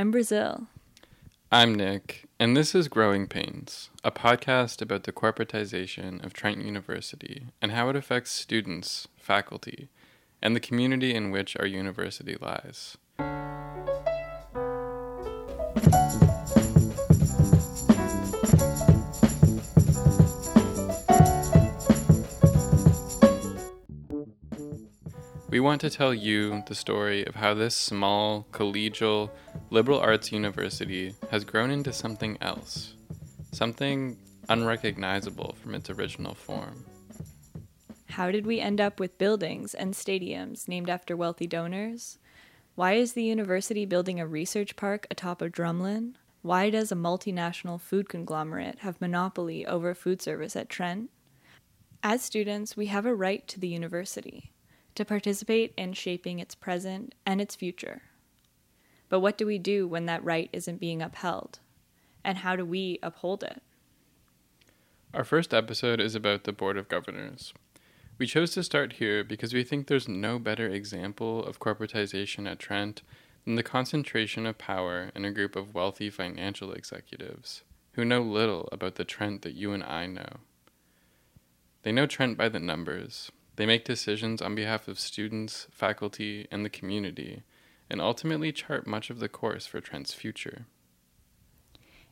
I'm Brazil. I'm Nick, and this is Growing Pains, a podcast about the corporatization of Trent University and how it affects students, faculty, and the community in which our university lies. We want to tell you the story of how this small, collegial, liberal arts university has grown into something else, something unrecognizable from its original form. How did we end up with buildings and stadiums named after wealthy donors? Why is the university building a research park atop a drumlin? Why does a multinational food conglomerate have monopoly over food service at Trent? As students, we have a right to the university to participate in shaping its present and its future. But what do we do when that right isn't being upheld? And how do we uphold it? Our first episode is about the Board of Governors. We chose to start here because we think there's no better example of corporatization at Trent than the concentration of power in a group of wealthy financial executives who know little about the Trent that you and I know. They know Trent by the numbers, they make decisions on behalf of students, faculty, and the community, and ultimately chart much of the course for Trent's future.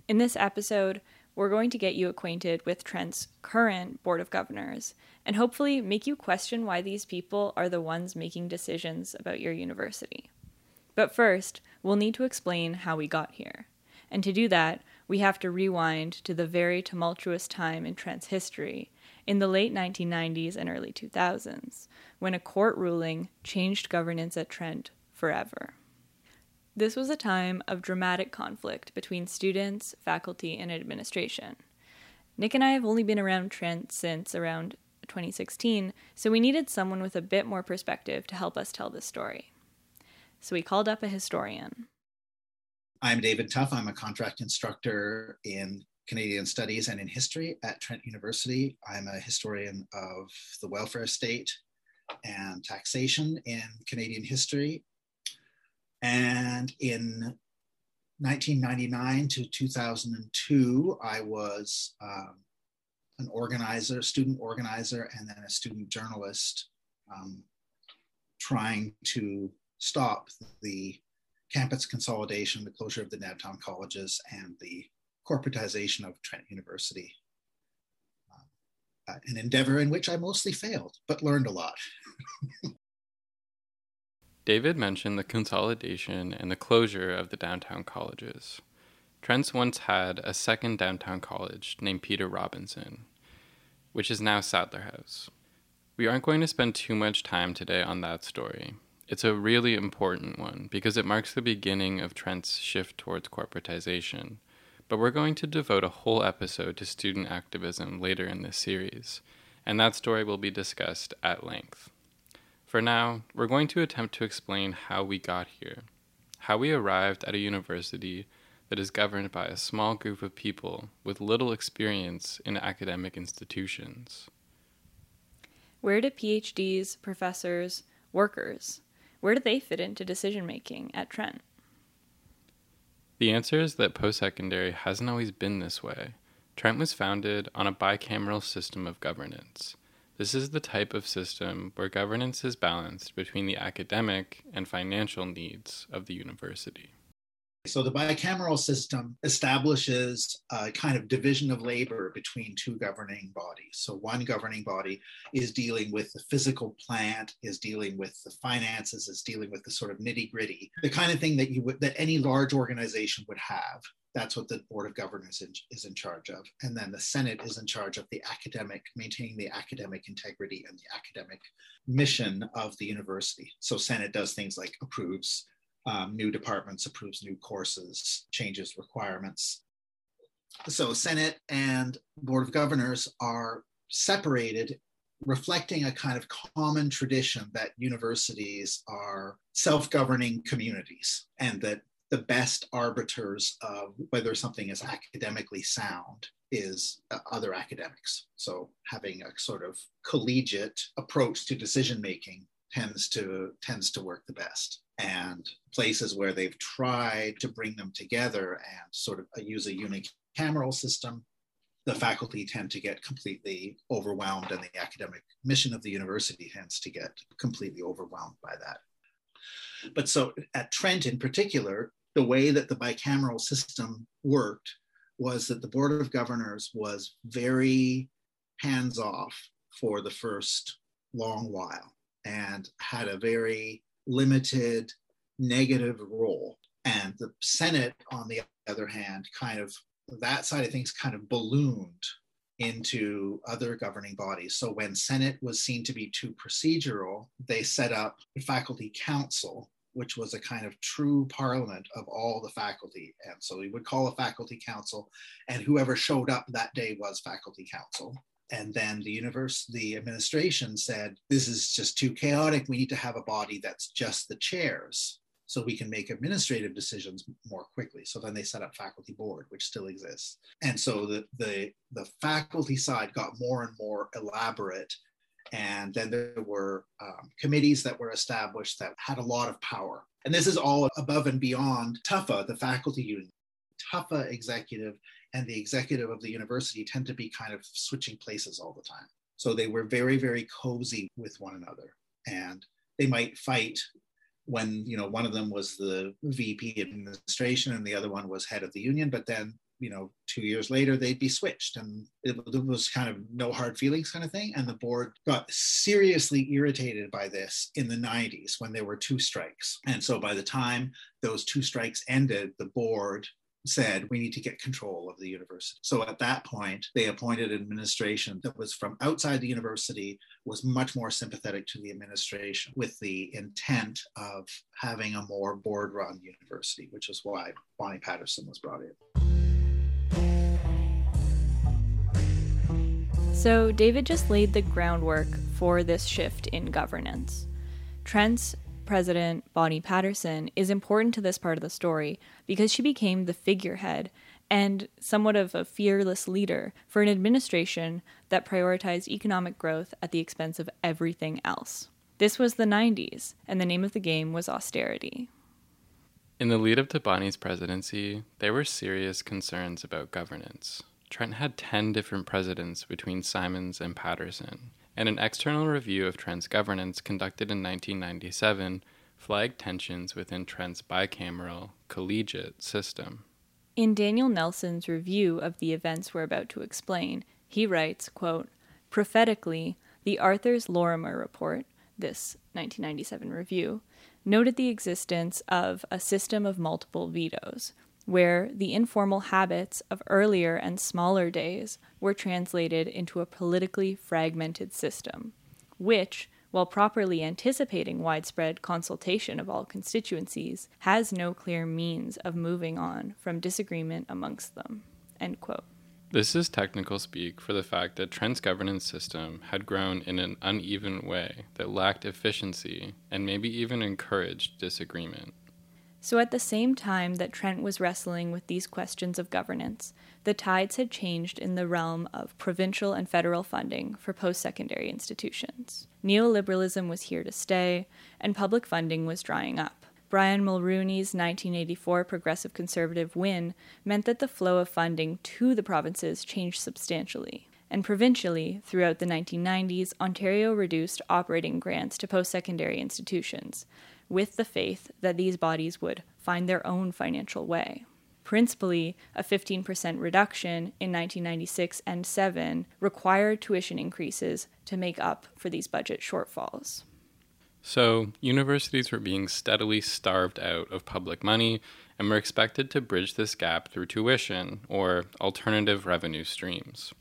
In this episode, we're going to get you acquainted with Trent's current Board of Governors and hopefully make you question why these people are the ones making decisions about your university. But first, we'll need to explain how we got here. And to do that, we have to rewind to the very tumultuous time in Trent's history in the late 1990s and early 2000s, when a court ruling changed governance at Trent forever. This was a time of dramatic conflict between students, faculty, and administration. Nick and I have only been around Trent since around 2016, so we needed someone with a bit more perspective to help us tell this story. So we called up a historian. I'm David Tough. I'm a contract instructor in Canadian Studies and in History at Trent University. I'm a historian of the welfare state and taxation in Canadian history. And in 1999 to 2002, I was um, an organizer, student organizer, and then a student journalist um, trying to stop the campus consolidation, the closure of the downtown colleges, and the corporatization of Trent University. Uh, an endeavor in which I mostly failed, but learned a lot. David mentioned the consolidation and the closure of the downtown colleges. Trent's once had a second downtown college named Peter Robinson, which is now Sadler House. We aren't going to spend too much time today on that story. It's a really important one because it marks the beginning of Trent's shift towards corporatization, but we're going to devote a whole episode to student activism later in this series, and that story will be discussed at length. For now, we're going to attempt to explain how we got here, how we arrived at a university that is governed by a small group of people with little experience in academic institutions. Where do PhDs, professors, workers, where do they fit into decision making at Trent? The answer is that post secondary hasn't always been this way. Trent was founded on a bicameral system of governance. This is the type of system where governance is balanced between the academic and financial needs of the university. So the bicameral system establishes a kind of division of labor between two governing bodies. So one governing body is dealing with the physical plant, is dealing with the finances, is dealing with the sort of nitty gritty, the kind of thing that you would that any large organization would have. That's what the board of governors in, is in charge of. And then the Senate is in charge of the academic, maintaining the academic integrity and the academic mission of the university. So Senate does things like approves um, new departments, approves new courses, changes requirements. So Senate and Board of Governors are separated, reflecting a kind of common tradition that universities are self-governing communities and that the best arbiters of whether something is academically sound is uh, other academics. So having a sort of collegiate approach to decision making tends to tends to work the best and places where they've tried to bring them together and sort of use a unicameral system the faculty tend to get completely overwhelmed and the academic mission of the university tends to get completely overwhelmed by that but so at trent in particular the way that the bicameral system worked was that the board of governors was very hands off for the first long while and had a very limited negative role. And the Senate, on the other hand, kind of that side of things kind of ballooned into other governing bodies. So when Senate was seen to be too procedural, they set up a faculty council, which was a kind of true parliament of all the faculty. And so we would call a faculty council, and whoever showed up that day was faculty council. And then the universe, the administration said, this is just too chaotic. We need to have a body that's just the chairs so we can make administrative decisions more quickly. So then they set up faculty board, which still exists. And so the, the, the faculty side got more and more elaborate. And then there were um, committees that were established that had a lot of power. And this is all above and beyond TUFA, the faculty union. TUFA executive and the executive of the university tend to be kind of switching places all the time. So they were very, very cozy with one another. And they might fight when, you know, one of them was the VP administration and the other one was head of the union, but then, you know, two years later they'd be switched and it, it was kind of no hard feelings kind of thing. And the board got seriously irritated by this in the 90s when there were two strikes. And so by the time those two strikes ended, the board said we need to get control of the university. So at that point, they appointed an administration that was from outside the university, was much more sympathetic to the administration with the intent of having a more board run university, which is why Bonnie Patterson was brought in. So, David just laid the groundwork for this shift in governance. Trent's president, Bonnie Patterson, is important to this part of the story because she became the figurehead and somewhat of a fearless leader for an administration that prioritized economic growth at the expense of everything else. This was the 90s, and the name of the game was austerity. In the lead up to Bonnie's presidency, there were serious concerns about governance. Trent had 10 different presidents between Symons and Patterson, and an external review of Trent's governance conducted in 1997 flagged tensions within Trent's bicameral, collegiate system. In Daniel Nelson's review of the events we're about to explain, he writes, quote, Prophetically, the Arthur's Lorimer report, this 1997 review, noted the existence of a system of multiple vetoes, where the informal habits of earlier and smaller days were translated into a politically fragmented system, which, while properly anticipating widespread consultation of all constituencies, has no clear means of moving on from disagreement amongst them. This is technical speak for the fact that Trent's governance system had grown in an uneven way that lacked efficiency and maybe even encouraged disagreement. So, at the same time that Trent was wrestling with these questions of governance, the tides had changed in the realm of provincial and federal funding for post secondary institutions. Neoliberalism was here to stay, and public funding was drying up. Brian Mulroney's 1984 Progressive Conservative win meant that the flow of funding to the provinces changed substantially. And provincially, throughout the 1990s, Ontario reduced operating grants to post secondary institutions, with the faith that these bodies would find their own financial way. Principally, a 15% reduction in 1996 and 7 required tuition increases to make up for these budget shortfalls. So, universities were being steadily starved out of public money and were expected to bridge this gap through tuition or alternative revenue streams.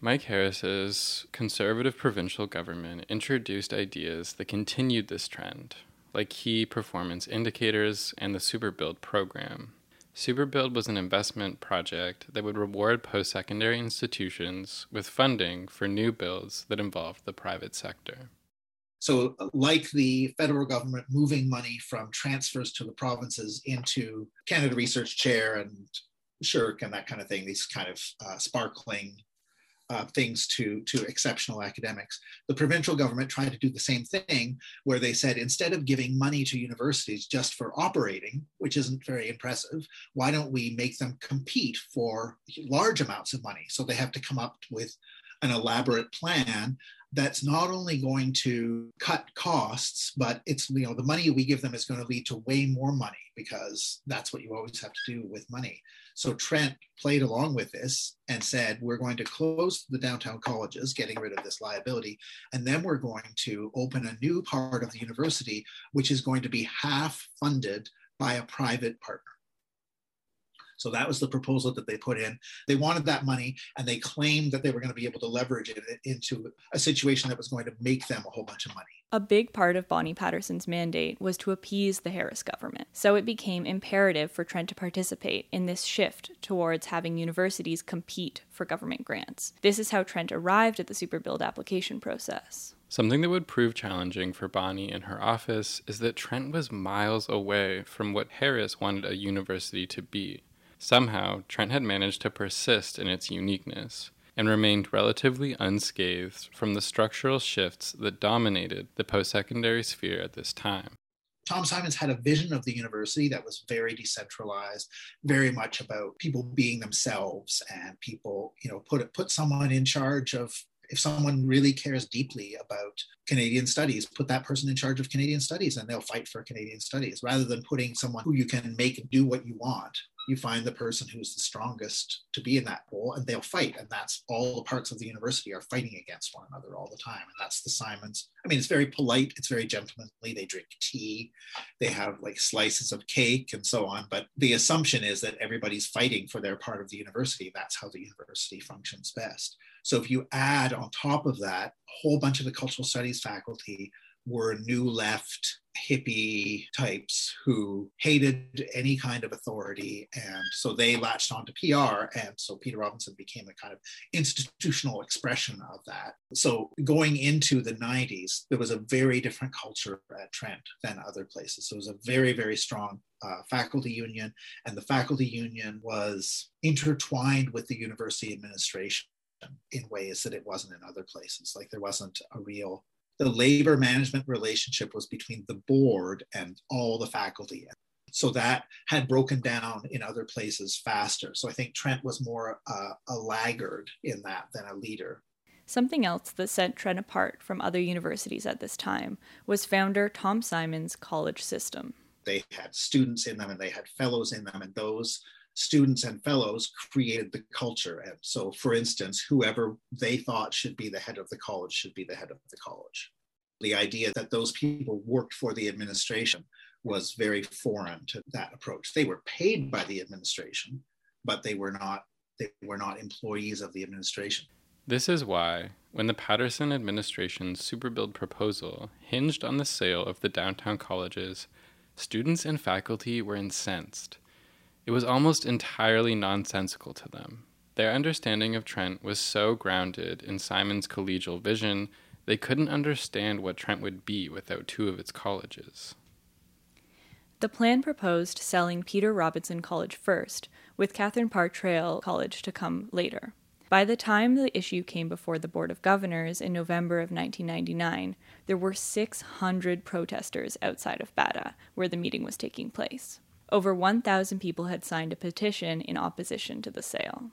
Mike Harris's conservative provincial government introduced ideas that continued this trend, like key performance indicators and the Superbuild program. Superbuild was an investment project that would reward post secondary institutions with funding for new builds that involved the private sector. So, like the federal government moving money from transfers to the provinces into Canada Research Chair and SSHRC and that kind of thing, these kind of uh, sparkling uh, things to, to exceptional academics. The provincial government tried to do the same thing, where they said instead of giving money to universities just for operating, which isn't very impressive, why don't we make them compete for large amounts of money? So they have to come up with an elaborate plan that's not only going to cut costs, but it's, you know, the money we give them is going to lead to way more money because that's what you always have to do with money. So Trent played along with this and said, we're going to close the downtown colleges, getting rid of this liability. And then we're going to open a new part of the university, which is going to be half funded by a private partner. So that was the proposal that they put in. They wanted that money and they claimed that they were going to be able to leverage it into a situation that was going to make them a whole bunch of money. A big part of Bonnie Patterson's mandate was to appease the Harris government. So it became imperative for Trent to participate in this shift towards having universities compete for government grants. This is how Trent arrived at the Superbuild application process. Something that would prove challenging for Bonnie in her office is that Trent was miles away from what Harris wanted a university to be. Somehow, Trent had managed to persist in its uniqueness and remained relatively unscathed from the structural shifts that dominated the post secondary sphere at this time. Tom Symons had a vision of the university that was very decentralized, very much about people being themselves and people, you know, put put someone in charge of if someone really cares deeply about Canadian studies, put that person in charge of Canadian studies and they'll fight for Canadian studies rather than putting someone who you can make do what you want you find the person who's the strongest to be in that pool and they'll fight and that's all the parts of the university are fighting against one another all the time and that's the Symons. I mean it's very polite it's very gentlemanly they drink tea they have like slices of cake and so on but the assumption is that everybody's fighting for their part of the university that's how the university functions best. So if you add on top of that a whole bunch of the cultural studies faculty were new left hippie types who hated any kind of authority. And so they latched onto PR. And so Peter Robinson became a kind of institutional expression of that. So going into the 90s, there was a very different culture at Trent than other places. So it was a very, very strong uh, faculty union. And the faculty union was intertwined with the university administration in ways that it wasn't in other places. Like there wasn't a real the labor management relationship was between the board and all the faculty. So that had broken down in other places faster. So I think Trent was more uh, a laggard in that than a leader. Something else that set Trent apart from other universities at this time was founder Tom Symons' college system. They had students in them and they had fellows in them, and those students and fellows created the culture. And so, for instance, whoever they thought should be the head of the college should be the head of the college. The idea that those people worked for the administration was very foreign to that approach. They were paid by the administration, but they were not they were not employees of the administration. This is why, when the Patterson administration's Superbuild proposal hinged on the sale of the downtown colleges, students and faculty were incensed. It was almost entirely nonsensical to them. Their understanding of Trent was so grounded in Symons' collegial vision, they couldn't understand what Trent would be without two of its colleges. The plan proposed selling Peter Robinson College first, with Catherine Parr Traill College to come later. By the time the issue came before the Board of Governors in November of 1999, there were 600 protesters outside of Bata, where the meeting was taking place. Over 1,000 people had signed a petition in opposition to the sale.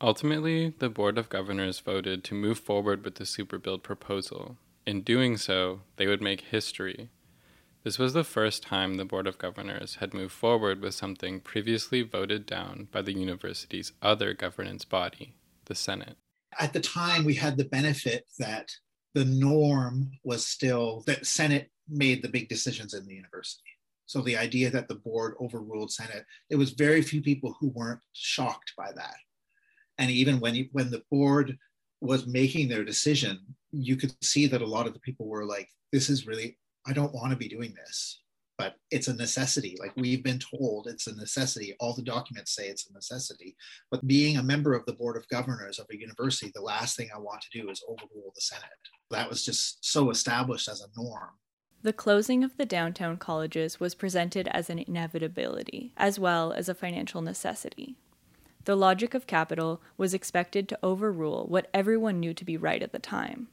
Ultimately, the Board of Governors voted to move forward with the Superbuild proposal. In doing so, they would make history. This was the first time the Board of Governors had moved forward with something previously voted down by the university's other governance body, the Senate. At the time, we had the benefit that the norm was still that Senate made the big decisions in the university. So the idea that the board overruled Senate, there was very few people who weren't shocked by that. And even when you, when the board was making their decision, you could see that a lot of the people were like, "This is really, I don't want to be doing this, but it's a necessity. Like we've been told, it's a necessity. All the documents say it's a necessity. But being a member of the board of governors of a university, the last thing I want to do is overrule the Senate. That was just so established as a norm the closing of the downtown colleges was presented as an inevitability, as well as a financial necessity. the logic of capital was expected to overrule what everyone knew to be right at the time.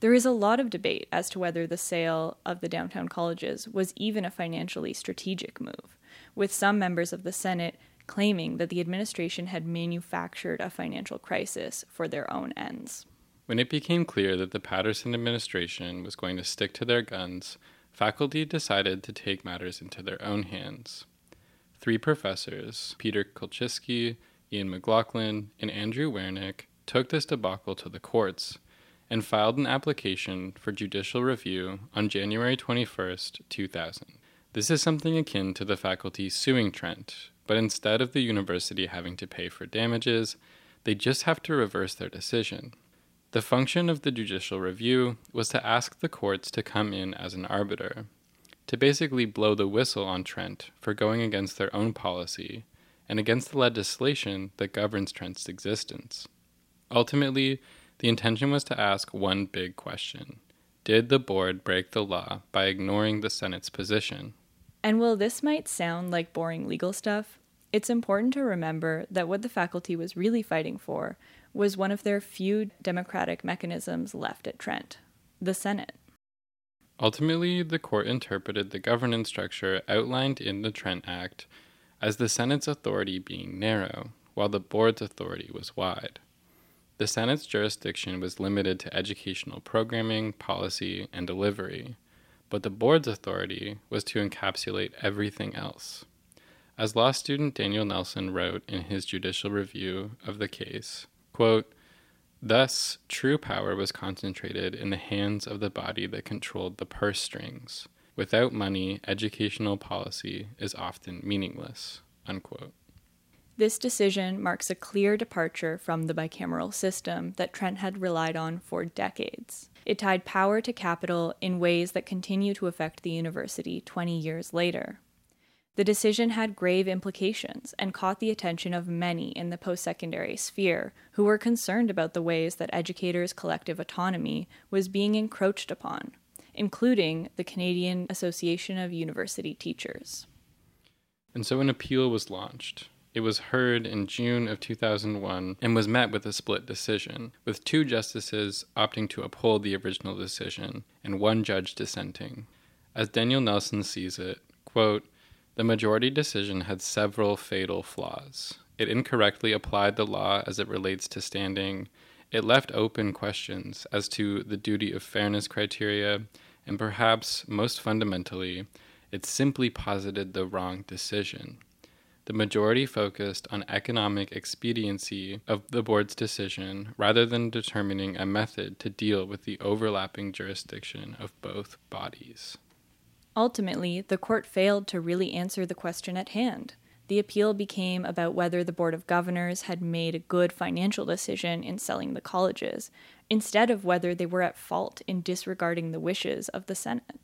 There is a lot of debate as to whether the sale of the downtown colleges was even a financially strategic move, with some members of the Senate claiming that the administration had manufactured a financial crisis for their own ends. When it became clear that the Patterson administration was going to stick to their guns, faculty decided to take matters into their own hands. Three professors, Peter Kulchyski, Ian McLaughlin, and Andrew Wernick, took this debacle to the courts and filed an application for judicial review on January 21, 2000. This is something akin to the faculty suing Trent, but instead of the university having to pay for damages, they just have to reverse their decision. The function of the judicial review was to ask the courts to come in as an arbiter, to basically blow the whistle on Trent for going against their own policy and against the legislation that governs Trent's existence. Ultimately, the intention was to ask one big question Did the board break the law by ignoring the Senate's position? And while this might sound like boring legal stuff, it's important to remember that what the faculty was really fighting for was one of their few democratic mechanisms left at Trent the Senate. Ultimately, the court interpreted the governance structure outlined in the Trent Act as the Senate's authority being narrow, while the board's authority was wide. The Senate's jurisdiction was limited to educational programming, policy, and delivery, but the board's authority was to encapsulate everything else. As law student Daniel Nelson wrote in his judicial review of the case, quote, Thus, true power was concentrated in the hands of the body that controlled the purse strings. Without money, educational policy is often meaningless. Unquote. This decision marks a clear departure from the bicameral system that Trent had relied on for decades. It tied power to capital in ways that continue to affect the university 20 years later. The decision had grave implications and caught the attention of many in the post secondary sphere who were concerned about the ways that educators' collective autonomy was being encroached upon, including the Canadian Association of University Teachers. And so an appeal was launched. It was heard in June of 2001 and was met with a split decision, with two justices opting to uphold the original decision and one judge dissenting. As Daniel Nelson sees it, quote, the majority decision had several fatal flaws. It incorrectly applied the law as it relates to standing. It left open questions as to the duty of fairness criteria, and perhaps most fundamentally, it simply posited the wrong decision. The majority focused on economic expediency of the board's decision rather than determining a method to deal with the overlapping jurisdiction of both bodies. Ultimately, the court failed to really answer the question at hand. The appeal became about whether the Board of Governors had made a good financial decision in selling the colleges, instead of whether they were at fault in disregarding the wishes of the Senate.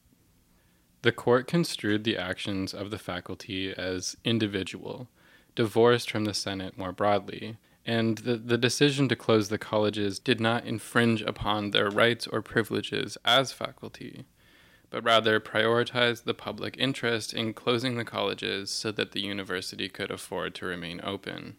The court construed the actions of the faculty as individual, divorced from the Senate more broadly, and the, the decision to close the colleges did not infringe upon their rights or privileges as faculty but rather prioritized the public interest in closing the colleges so that the university could afford to remain open.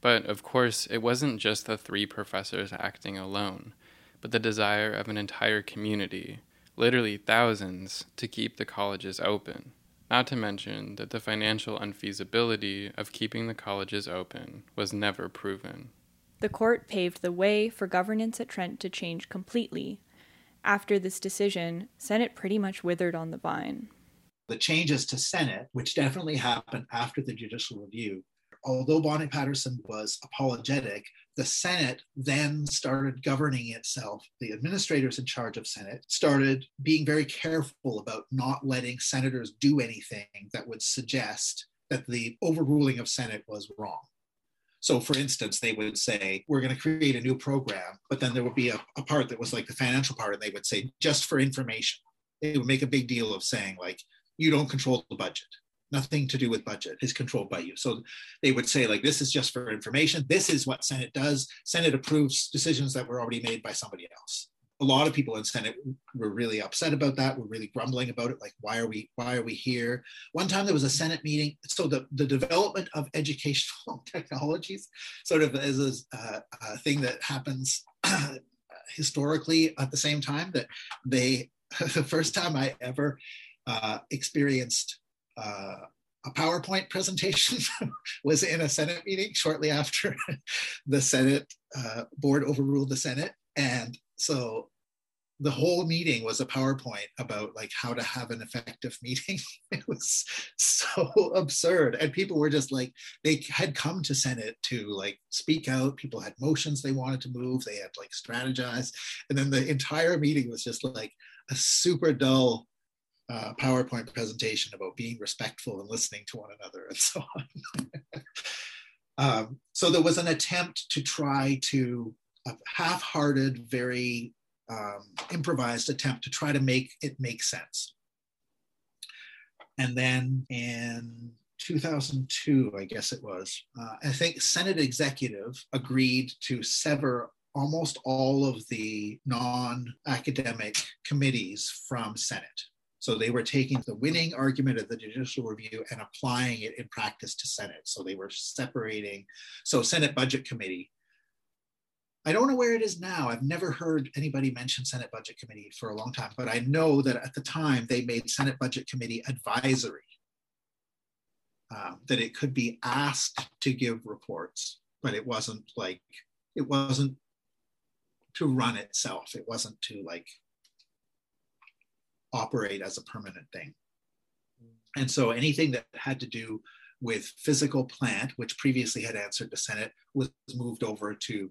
But of course, it wasn't just the three professors acting alone, but the desire of an entire community, literally thousands, to keep the colleges open. Not to mention that the financial unfeasibility of keeping the colleges open was never proven. The court paved the way for governance at Trent to change completely after this decision, Senate pretty much withered on the vine. The changes to Senate, which definitely happened after the judicial review, although Bonnie Patterson was apologetic, the Senate then started governing itself. The administrators in charge of Senate started being very careful about not letting senators do anything that would suggest that the overruling of Senate was wrong. So, for instance, they would say, We're going to create a new program, but then there would be a, a, part that was like the financial part, and they would say, Just for information. They would make a big deal of saying, like, you don't control the budget. Nothing to do with budget is controlled by you. So they would say, like, this is just for information. This is what Senate does. Senate approves decisions that were already made by somebody else. A lot of people in Senate were really upset about that. Were really grumbling about it. Like, why are we why are we here? One time there was a Senate meeting. So the, the development of educational technologies sort of is a, a thing that happens historically at the same time that they the first time I ever uh, experienced uh, a PowerPoint presentation was in a Senate meeting shortly after the Senate uh, board overruled the Senate. And so the whole meeting was a PowerPoint about like how to have an effective meeting. it was so absurd. And people were just like, they had come to Senate to like speak out. People had motions they wanted to move. They had like strategized. And then the entire meeting was just like a super dull uh, PowerPoint presentation about being respectful and listening to one another and so on. um, so there was an attempt to try to a half-hearted, very um, improvised attempt to try to make it make sense. And then in 2002, I guess it was, uh, I think Senate executive agreed to sever almost all of the non academic committees from Senate. So they were taking the winning argument of the judicial review and applying it in practice to Senate. So they were separating. So Senate Budget Committee. I don't know where it is now. I've never heard anybody mention Senate Budget Committee for a long time, but I know that at the time they made Senate Budget Committee advisory, um, that it could be asked to give reports, but it wasn't like, it wasn't to run itself. It wasn't to like operate as a permanent thing. And so anything that had to do with physical plant, which previously had answered the Senate, was moved over to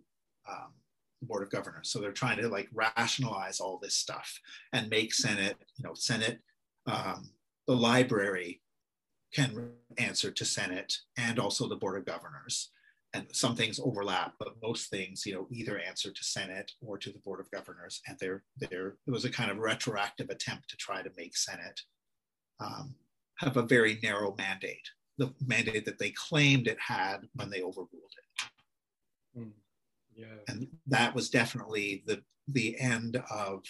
um, Board of Governors. So they're trying to like rationalize all this stuff and make Senate, you know, Senate, um, the library can answer to Senate and also the Board of Governors and some things overlap, but most things, you know, either answer to Senate or to the Board of Governors. And there, there, it was a kind of retroactive attempt to try to make Senate um, have a very narrow mandate, the mandate that they claimed it had when they overruled it. Mm, yeah. And that was definitely the the end of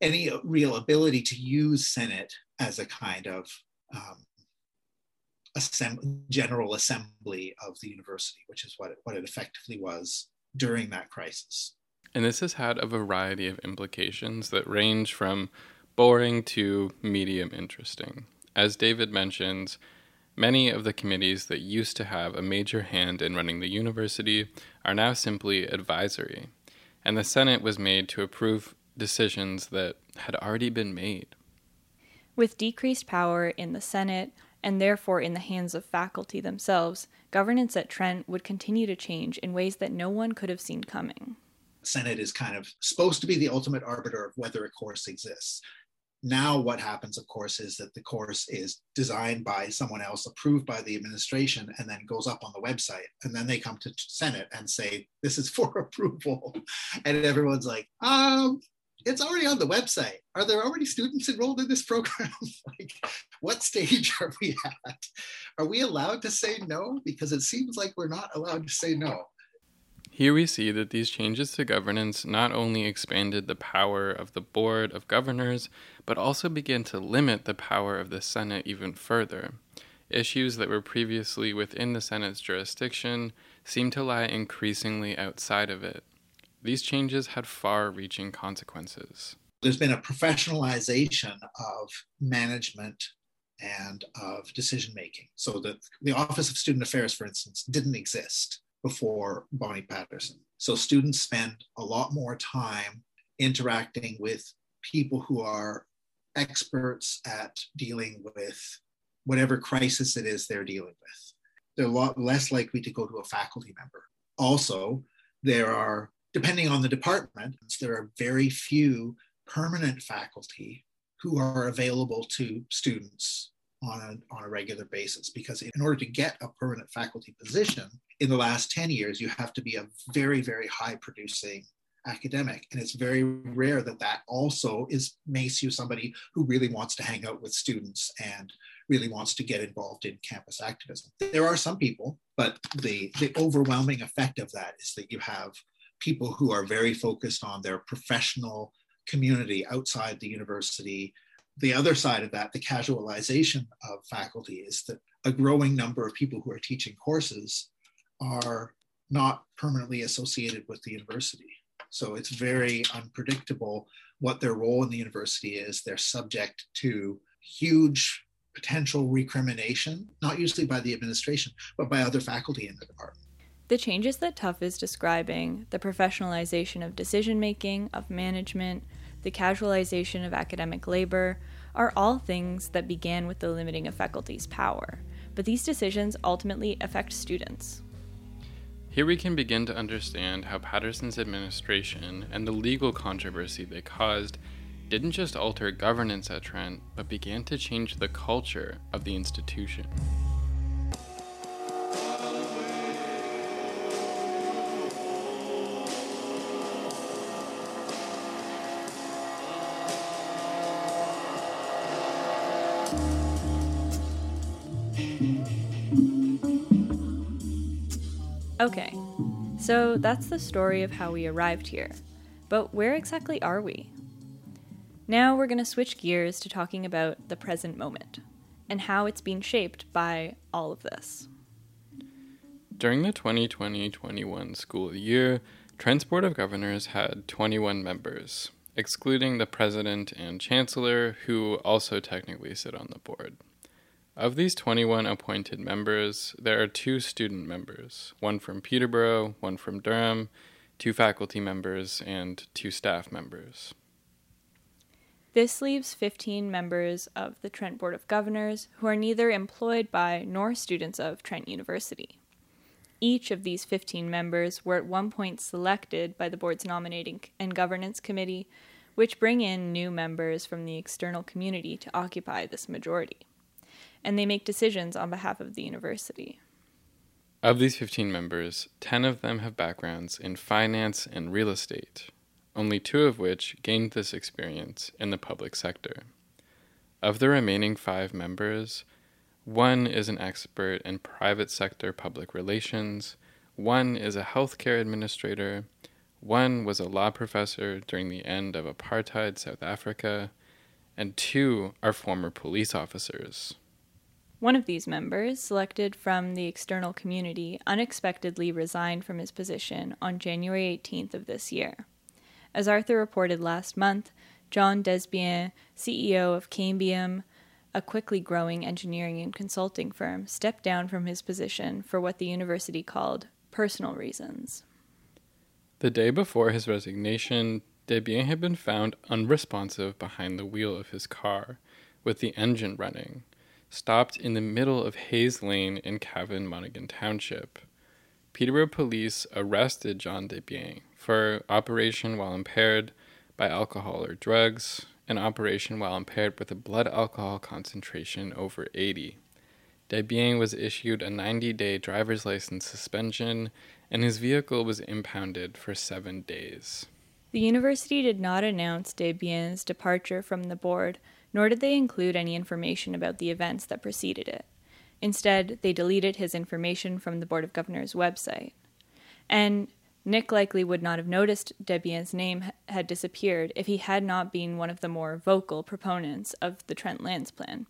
any real ability to use Senate as a kind of um, general assembly of the university, which is what it, what it effectively was during that crisis. And this has had a variety of implications that range from boring to medium interesting. As David mentions, many of the committees that used to have a major hand in running the university are now simply advisory, and the Senate was made to approve decisions that had already been made. With decreased power in the Senate, and therefore in the hands of faculty themselves, governance at Trent would continue to change in ways that no one could have seen coming. Senate is kind of supposed to be the ultimate arbiter of whether a course exists. Now, what happens, of course, is that the course is designed by someone else, approved by the administration, and then goes up on the website. And then they come to Senate and say, This is for approval. And everyone's like, um, it's already on the website. Are there already students enrolled in this program? like, what stage are we at? Are we allowed to say no? Because it seems like we're not allowed to say no. Here we see that these changes to governance not only expanded the power of the Board of Governors, but also began to limit the power of the Senate even further. Issues that were previously within the Senate's jurisdiction seem to lie increasingly outside of it. These changes had far reaching consequences. There's been a professionalization of management and of decision making. So that the Office of Student Affairs, for instance, didn't exist before Bonnie Patterson. So students spend a lot more time interacting with people who are experts at dealing with whatever crisis it is they're dealing with. They're a lot less likely to go to a faculty member. Also, there are depending on the department, there are very few permanent faculty who are available to students on a, on a regular basis because in order to get a permanent faculty position in the last 10 years you have to be a very very high producing academic and it's very rare that that also is makes you somebody who really wants to hang out with students and really wants to get involved in campus activism there are some people but the the overwhelming effect of that is that you have people who are very focused on their professional community outside the university. The other side of that, the casualization of faculty, is that a growing number of people who are teaching courses are not permanently associated with the university. So it's very unpredictable what their role in the university is. They're subject to huge potential recrimination, not usually by the administration, but by other faculty in the department. The changes that Tough is describing, the professionalization of decision making, of management, the casualization of academic labor, are all things that began with the limiting of faculty's power. But these decisions ultimately affect students. Here we can begin to understand how Patterson's administration and the legal controversy they caused didn't just alter governance at Trent, but began to change the culture of the institution. So that's the story of how we arrived here. But where exactly are we? Now we're going to switch gears to talking about the present moment and how it's being shaped by all of this. During the 2020 21 school year, Trent's Board of Governors had 21 members, excluding the president and chancellor, who also technically sit on the board. Of these 21 appointed members, there are two student members one from Peterborough, one from Durham, two faculty members, and two staff members. This leaves 15 members of the Trent Board of Governors who are neither employed by nor students of Trent University. Each of these 15 members were at one point selected by the board's nominating and governance committee, which bring in new members from the external community to occupy this majority and they make decisions on behalf of the university. Of these 15 members, 10 of them have backgrounds in finance and real estate, only two of which gained this experience in the public sector. Of the remaining five members, one is an expert in private sector public relations, one is a healthcare administrator, one was a law professor during the end of apartheid South Africa, and two are former police officers. One of these members, selected from the external community, unexpectedly resigned from his position on January 18th of this year. As Arthur reported last month, John Desbiens, CEO of Cambium, a quickly growing engineering and consulting firm, stepped down from his position for what the university called personal reasons. The day before his resignation, Desbiens had been found unresponsive behind the wheel of his car, with the engine running stopped in the middle of Hayes Lane in Cavan Monaghan Township. Peterborough police arrested John Desbiens for operation while impaired by alcohol or drugs, and operation while impaired with a blood alcohol concentration over 80. Desbiens was issued a 90 day driver's license suspension, and his vehicle was impounded for seven days. The university did not announce Desbiens' departure from the board nor did they include any information about the events that preceded it. Instead, they deleted his information from the Board of Governors website. And Nick likely would not have noticed Desbiens' name had disappeared if he had not been one of the more vocal proponents of the Trent Lands Plan.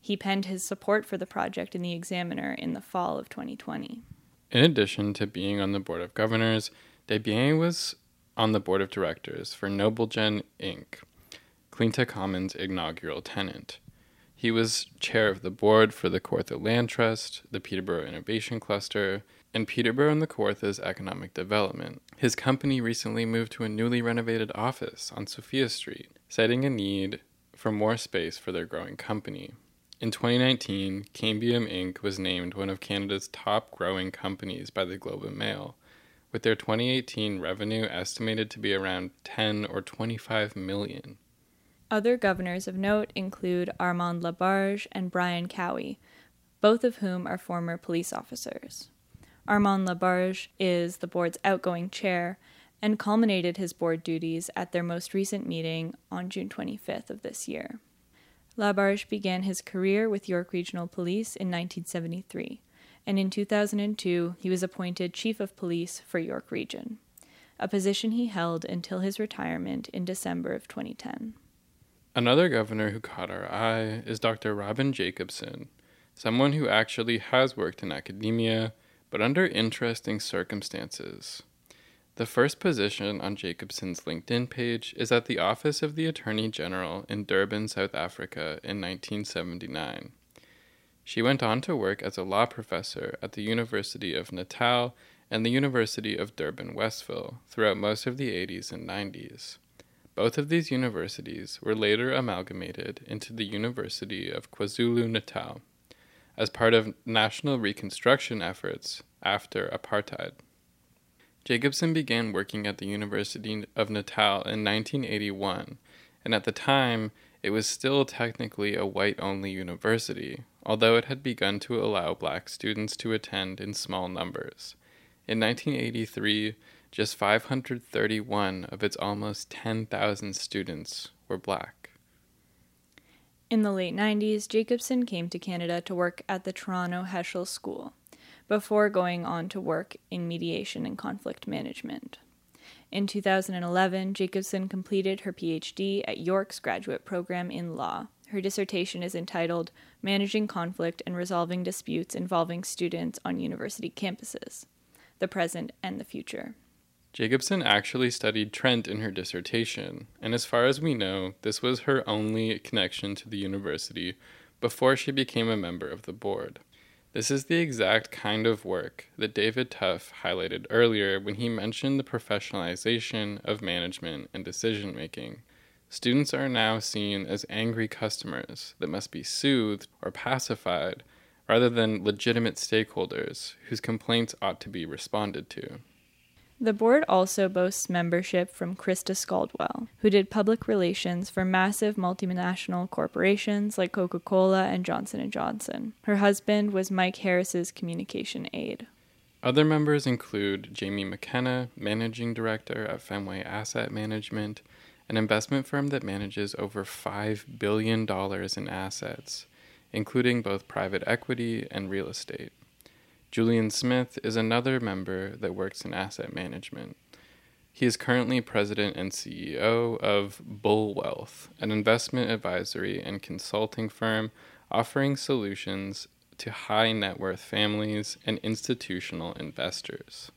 He penned his support for the project in the Examiner in the fall of 2020. In addition to being on the Board of Governors, Desbiens was on the Board of Directors for NobleGen Inc., Cleantech Commons' inaugural tenant. He was chair of the board for the Kawartha Land Trust, the Peterborough Innovation Cluster, and Peterborough and the Kawartha's economic development. His company recently moved to a newly renovated office on Sophia Street, citing a need for more space for their growing company. In 2019, Cambium Inc. was named one of Canada's top growing companies by the Globe and Mail, with their 2018 revenue estimated to be around 10 or 25 million. Other governors of note include Armand La Barge and Brian Cowie, both of whom are former police officers. Armand La Barge is the board's outgoing chair and culminated his board duties at their most recent meeting on June 25th of this year. La Barge began his career with York Regional Police in 1973, and in 2002 he was appointed Chief of Police for York Region. a position he held until his retirement in December of 2010. Another governor who caught our eye is Dr. Robin Jacobson, someone who actually has worked in academia, but under interesting circumstances. The first position on Jacobson's LinkedIn page is at the Office of the Attorney General in Durban, South Africa in 1979. She went on to work as a law professor at the University of Natal and the University of Durban Westville throughout most of the 80s and 90s. Both of these universities were later amalgamated into the University of KwaZulu Natal as part of national reconstruction efforts after apartheid. Jacobson began working at the University of Natal in 1981, and at the time, it was still technically a white only university, although it had begun to allow black students to attend in small numbers. In 1983, just 531 of its almost 10,000 students were black. In the late 90s, Jacobson came to Canada to work at the Toronto Heschel School before going on to work in mediation and conflict management. In 2011, Jacobson completed her PhD at York's graduate program in law. Her dissertation is entitled Managing Conflict and Resolving Disputes Involving Students on University Campuses The Present and the Future. Jacobson actually studied Trent in her dissertation, and as far as we know, this was her only connection to the university before she became a member of the board. This is the exact kind of work that David Tough highlighted earlier when he mentioned the professionalization of management and decision making. Students are now seen as angry customers that must be soothed or pacified rather than legitimate stakeholders whose complaints ought to be responded to. The board also boasts membership from Krista Scaldwell, who did public relations for massive multinational corporations like Coca-Cola and Johnson & Johnson. Her husband was Mike Harris's communication aide. Other members include Jamie McKenna, managing director at Fenway Asset Management, an investment firm that manages over $5 billion in assets, including both private equity and real estate. Julian Smith is another member that works in asset management. He is currently president and CEO of Bull Wealth, an investment advisory and consulting firm offering solutions to high net worth families and institutional investors.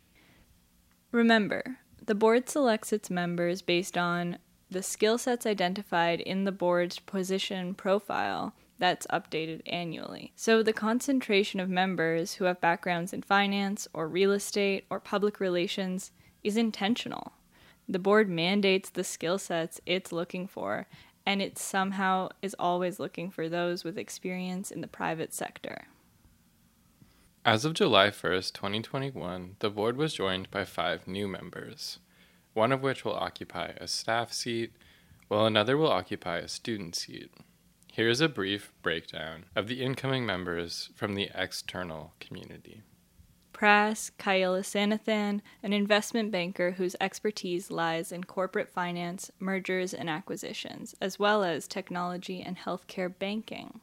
Remember, the board selects its members based on the skill sets identified in the board's position profile that's updated annually. So the concentration of members who have backgrounds in finance or real estate or public relations is intentional. The board mandates the skill sets it's looking for, and it somehow is always looking for those with experience in the private sector. As of July 1st, 2021, the board was joined by five new members, one of which will occupy a staff seat, while another will occupy a student seat. Here is a brief breakdown of the incoming members from the external community. Pras Kailasanathan, an investment banker whose expertise lies in corporate finance, mergers, and acquisitions, as well as technology and healthcare banking.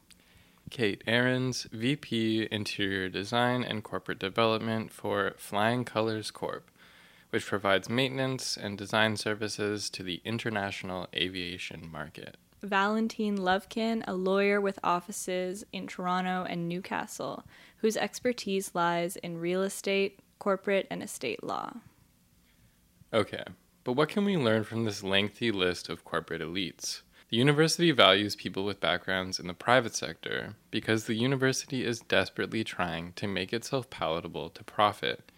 Kate Ahrens, VP Interior Design and Corporate Development for Flying Colors Corp., which provides maintenance and design services to the international aviation market. Valentine Lovekin, a lawyer with offices in Toronto and Newcastle, whose expertise lies in real estate, corporate, and estate law. Okay, but what can we learn from this lengthy list of corporate elites? The university values people with backgrounds in the private sector because the university is desperately trying to make itself palatable to profit.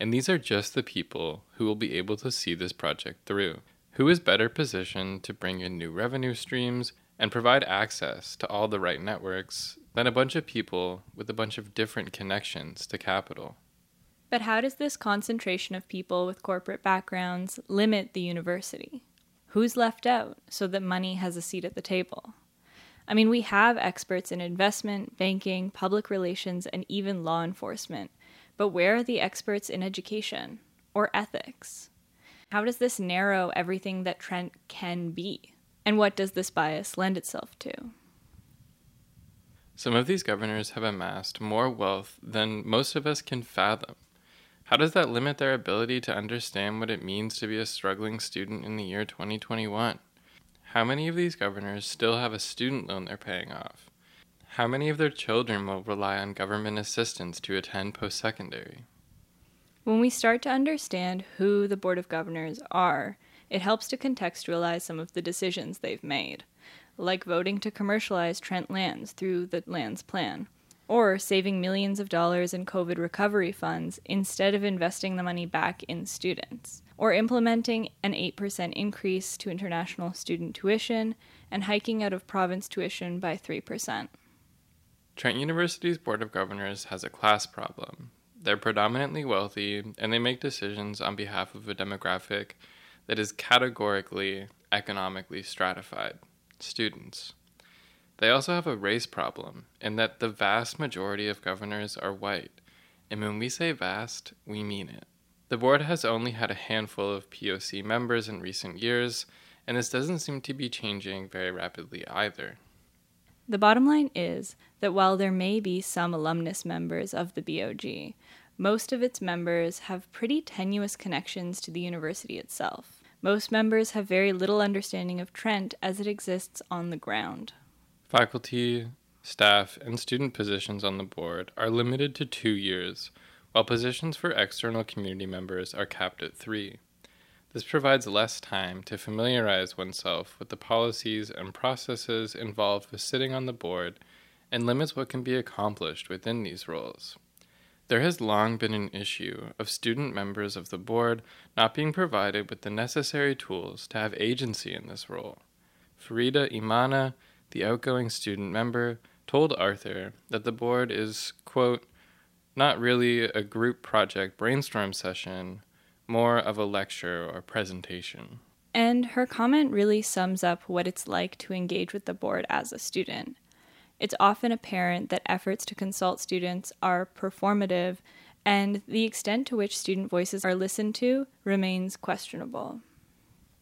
And these are just the people who will be able to see this project through. Who is better positioned to bring in new revenue streams and provide access to all the right networks than a bunch of people with a bunch of different connections to capital? But how does this concentration of people with corporate backgrounds limit the university? Who's left out so that money has a seat at the table? I mean, we have experts in investment, banking, public relations, and even law enforcement, but where are the experts in education or ethics? How does this narrow everything that Trent can be? And what does this bias lend itself to? Some of these governors have amassed more wealth than most of us can fathom. How does that limit their ability to understand what it means to be a struggling student in the year 2021? How many of these governors still have a student loan they're paying off? How many of their children will rely on government assistance to attend post secondary? When we start to understand who the Board of Governors are, it helps to contextualize some of the decisions they've made, like voting to commercialize Trent lands through the lands plan, or saving millions of dollars in COVID recovery funds instead of investing the money back in students, or implementing an 8% increase to international student tuition and hiking out of province tuition by 3%. Trent University's Board of Governors has a class problem. They're predominantly wealthy, and they make decisions on behalf of a demographic that is categorically economically stratified students. They also have a race problem in that the vast majority of governors are white, and when we say vast, we mean it. The board has only had a handful of POC members in recent years, and this doesn't seem to be changing very rapidly either. The bottom line is that while there may be some alumnus members of the BOG, most of its members have pretty tenuous connections to the university itself. Most members have very little understanding of Trent as it exists on the ground. Faculty, staff, and student positions on the board are limited to two years, while positions for external community members are capped at three. This provides less time to familiarize oneself with the policies and processes involved with sitting on the board and limits what can be accomplished within these roles. There has long been an issue of student members of the board not being provided with the necessary tools to have agency in this role. Farida Imana the outgoing student member, told Arthur that the board is, quote, not really a group project brainstorm session, more of a lecture or presentation. And her comment really sums up what it's like to engage with the board as a student. It's often apparent that efforts to consult students are performative, and the extent to which student voices are listened to remains questionable.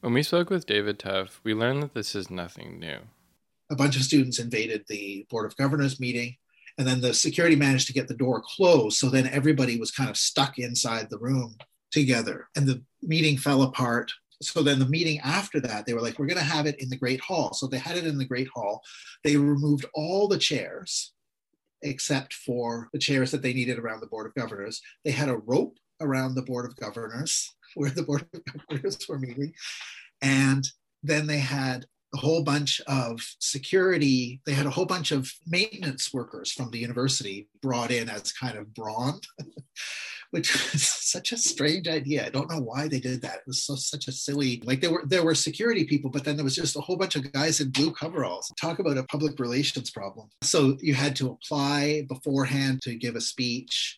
When we spoke with David Tough, we learned that this is nothing new a bunch of students invaded the Board of Governors meeting. And then the security managed to get the door closed. So then everybody was kind of stuck inside the room together. And the meeting fell apart. So then the meeting after that, they were like, we're going to have it in the Great Hall. So they had it in the Great Hall. They removed all the chairs except for the chairs that they needed around the Board of Governors. They had a rope around the Board of Governors where the Board of Governors were meeting. And then they had a whole bunch of security. They had a whole bunch of maintenance workers from the university brought in as kind of brawn, which was such a strange idea. I don't know why they did that. It was so such a silly. Like there were there were security people, but then there was just a whole bunch of guys in blue coveralls. Talk about a public relations problem. So you had to apply beforehand to give a speech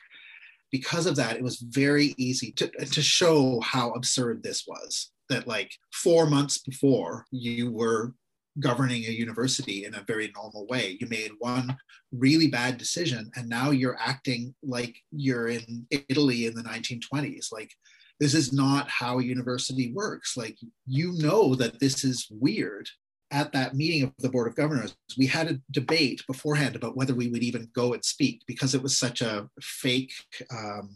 because of that, it was very easy to, to show how absurd this was that like four months before you were governing a university in a very normal way. You made one really bad decision, and now you're acting like you're in Italy in the 1920s. Like, this is not how a university works. Like, you know that this is weird. At that meeting of the Board of Governors, we had a debate beforehand about whether we would even go and speak because it was such a fake, um,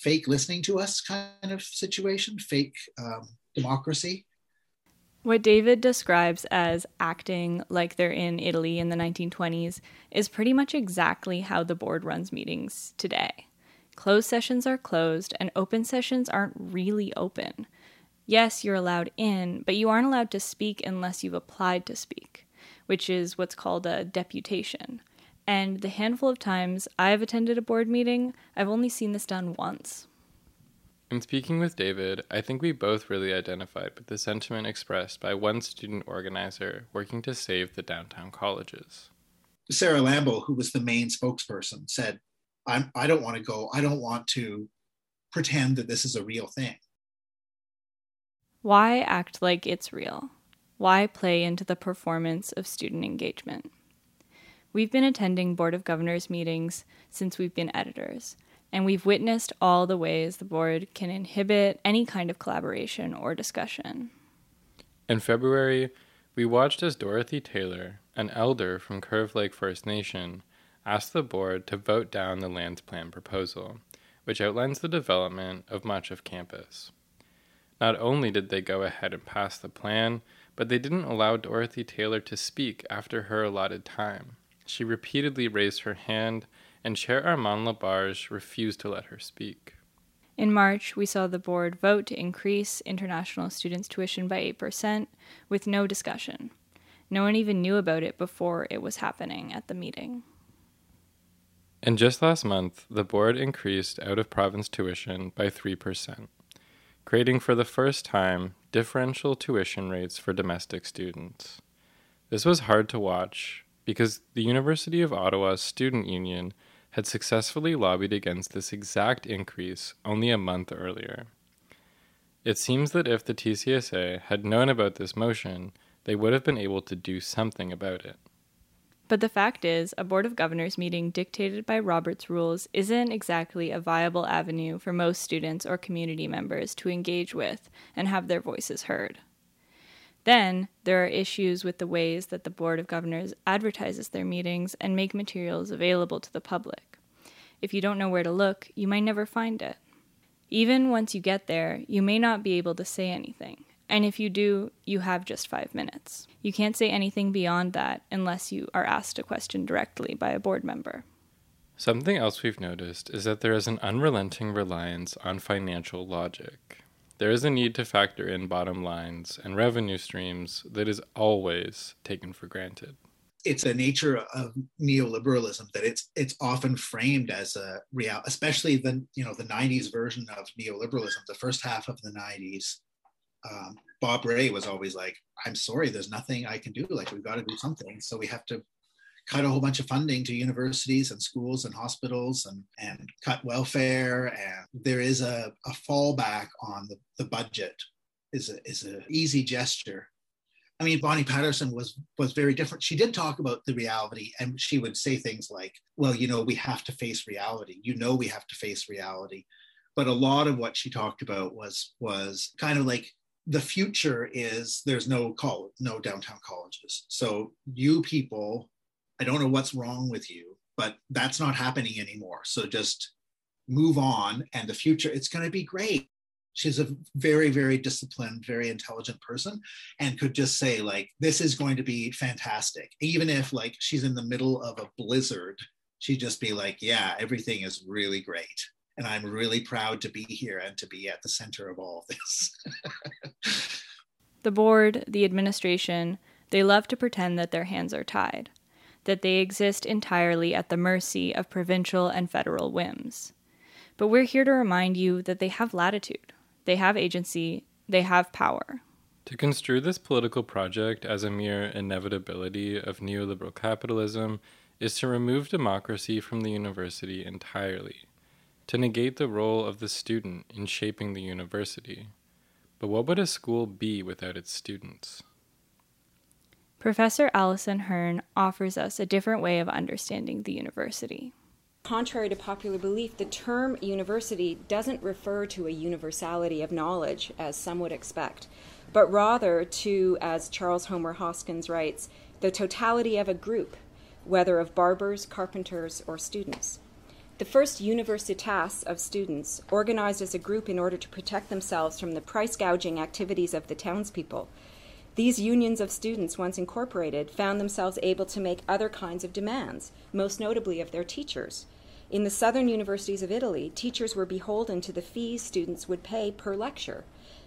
fake listening to us kind of situation, fake um, democracy. What David describes as acting like they're in Italy in the 1920s is pretty much exactly how the board runs meetings today. Closed sessions are closed, and open sessions aren't really open. Yes, you're allowed in, but you aren't allowed to speak unless you've applied to speak, which is what's called a deputation. And the handful of times I've attended a board meeting, I've only seen this done once. In speaking with David, I think we both really identified with the sentiment expressed by one student organizer working to save the downtown colleges. Sarah Lambo, who was the main spokesperson, said, I'm, I don't want to go. I don't want to pretend that this is a real thing. Why act like it's real? Why play into the performance of student engagement? We've been attending Board of Governors meetings since we've been editors, and we've witnessed all the ways the board can inhibit any kind of collaboration or discussion. In February, we watched as Dorothy Taylor, an elder from Curve Lake First Nation, asked the board to vote down the lands plan proposal, which outlines the development of much of campus. Not only did they go ahead and pass the plan, but they didn't allow Dorothy Taylor to speak after her allotted time. She repeatedly raised her hand, and Chair Armand La Barge refused to let her speak. In March, we saw the board vote to increase international students' tuition by 8% with no discussion. No one even knew about it before it was happening at the meeting. And just last month, the board increased out of province tuition by 3%, creating for the first time differential tuition rates for domestic students. This was hard to watch because the University of Ottawa's student union had successfully lobbied against this exact increase only a month earlier. It seems that if the TCSA had known about this motion, they would have been able to do something about it. But the fact is, a Board of Governors meeting dictated by Robert's rules isn't exactly a viable avenue for most students or community members to engage with and have their voices heard. Then, there are issues with the ways that the Board of Governors advertises their meetings and make materials available to the public. If you don't know where to look, you might never find it. Even once you get there, you may not be able to say anything. And if you do, you have just five minutes. You can't say anything beyond that unless you are asked a question directly by a board member. Something else we've noticed is that there is an unrelenting reliance on financial logic. There is a need to factor in bottom lines and revenue streams that is always taken for granted. It's a nature of neoliberalism that it's it's often framed as a real, especially the you know the '90s version of neoliberalism, the first half of the '90s um, Bob Rae was always like, I'm sorry, there's nothing I can do. Like, we've got to do something. So we have to cut a whole bunch of funding to universities and schools and hospitals and, and cut welfare. And there is a, a fallback on the, the budget is a, is an easy gesture. I mean, Bonnie Patterson was was very different. She did talk about the reality, and she would say things like, "Well, you know, we have to face reality. You know, we have to face reality." But a lot of what she talked about was was kind of like the future is there's no college, no downtown colleges. So you people, I don't know what's wrong with you, but that's not happening anymore. So just move on and the future, it's going to be great. She's a very, very disciplined, very intelligent person and could just say, like, this is going to be fantastic. Even if like she's in the middle of a blizzard, she'd just be like, yeah, everything is really great and I'm really proud to be here and to be at the center of all of this. the board, the administration, they love to pretend that their hands are tied, that they exist entirely at the mercy of provincial and federal whims. But we're here to remind you that they have latitude, they have agency, they have power. To construe this political project as a mere inevitability of neoliberal capitalism is to remove democracy from the university entirely to negate the role of the student in shaping the university. But what would a school be without its students? Professor Alison Hearn offers us a different way of understanding the university. Contrary to popular belief, the term university doesn't refer to a universality of knowledge, as some would expect, but rather to, as Charles Homer Haskins writes, the totality of a group, whether of barbers, carpenters, or students. The first universitas of students organized as a group in order to protect themselves from the price gouging activities of the townspeople. These unions of students, once incorporated, found themselves able to make other kinds of demands, most notably of their teachers. In the southern universities of Italy, teachers were beholden to the fees students would pay per lecture,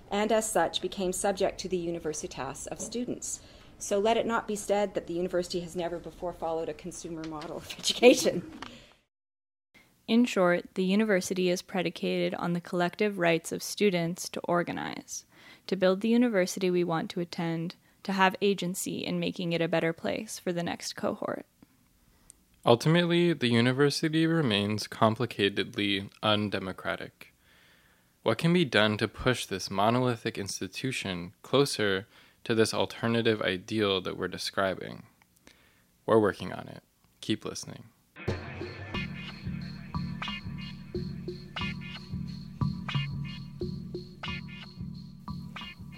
and as such became subject to the universitas of students. So let it not be said that the university has never before followed a consumer model of education. In short, the university is predicated on the collective rights of students to organize, to build the university we want to attend, to have agency in making it a better place for the next cohort. Ultimately, the university remains complicatedly undemocratic. What can be done to push this monolithic institution closer to this alternative ideal that we're describing? We're working on it. Keep listening.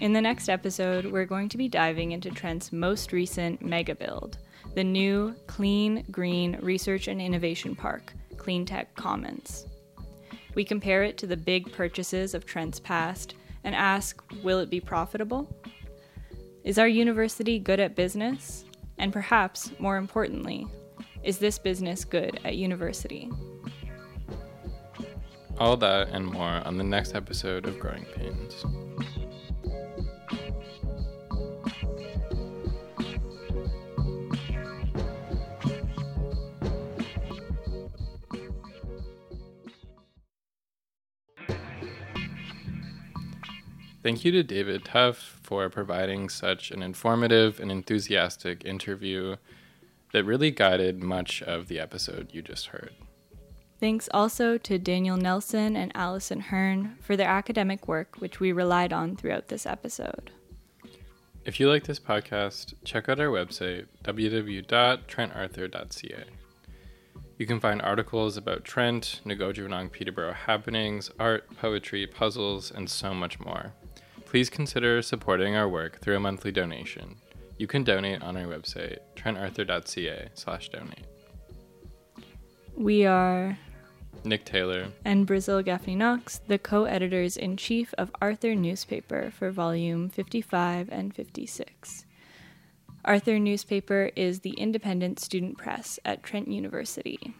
In the next episode, we're going to be diving into Trent's most recent mega build, the new Clean Green Research and Innovation Park, Cleantech Commons. We compare it to the big purchases of Trent's past and ask will it be profitable? Is our university good at business? And perhaps, more importantly, is this business good at university? All that and more on the next episode of Growing Pains. Thank you to David Tough for providing such an informative and enthusiastic interview that really guided much of the episode you just heard. Thanks also to Daniel Nelson and Alison Hearn for their academic work, which we relied on throughout this episode. If you like this podcast, check out our website, www.trentarthur.ca. You can find articles about Trent, Nogodonam Peterborough happenings, art, poetry, puzzles, and so much more please consider supporting our work through a monthly donation. You can donate on our website, trentarthur.ca slash donate. We are Nick Taylor and Brazil Gaffney Knox, the co-editors in chief of Arthur newspaper for volume 55 and 56. Arthur newspaper is the independent student press at Trent University.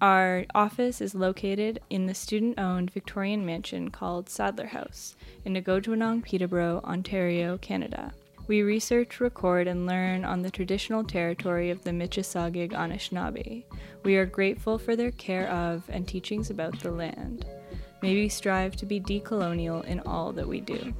Our office is located in the student owned Victorian mansion called Sadler House in Nogodonam, Peterborough, Ontario, Canada. We research, record, and learn on the traditional territory of the Mississauga Anishinaabe. We are grateful for their care of and teachings about the land. May we strive to be decolonial in all that we do.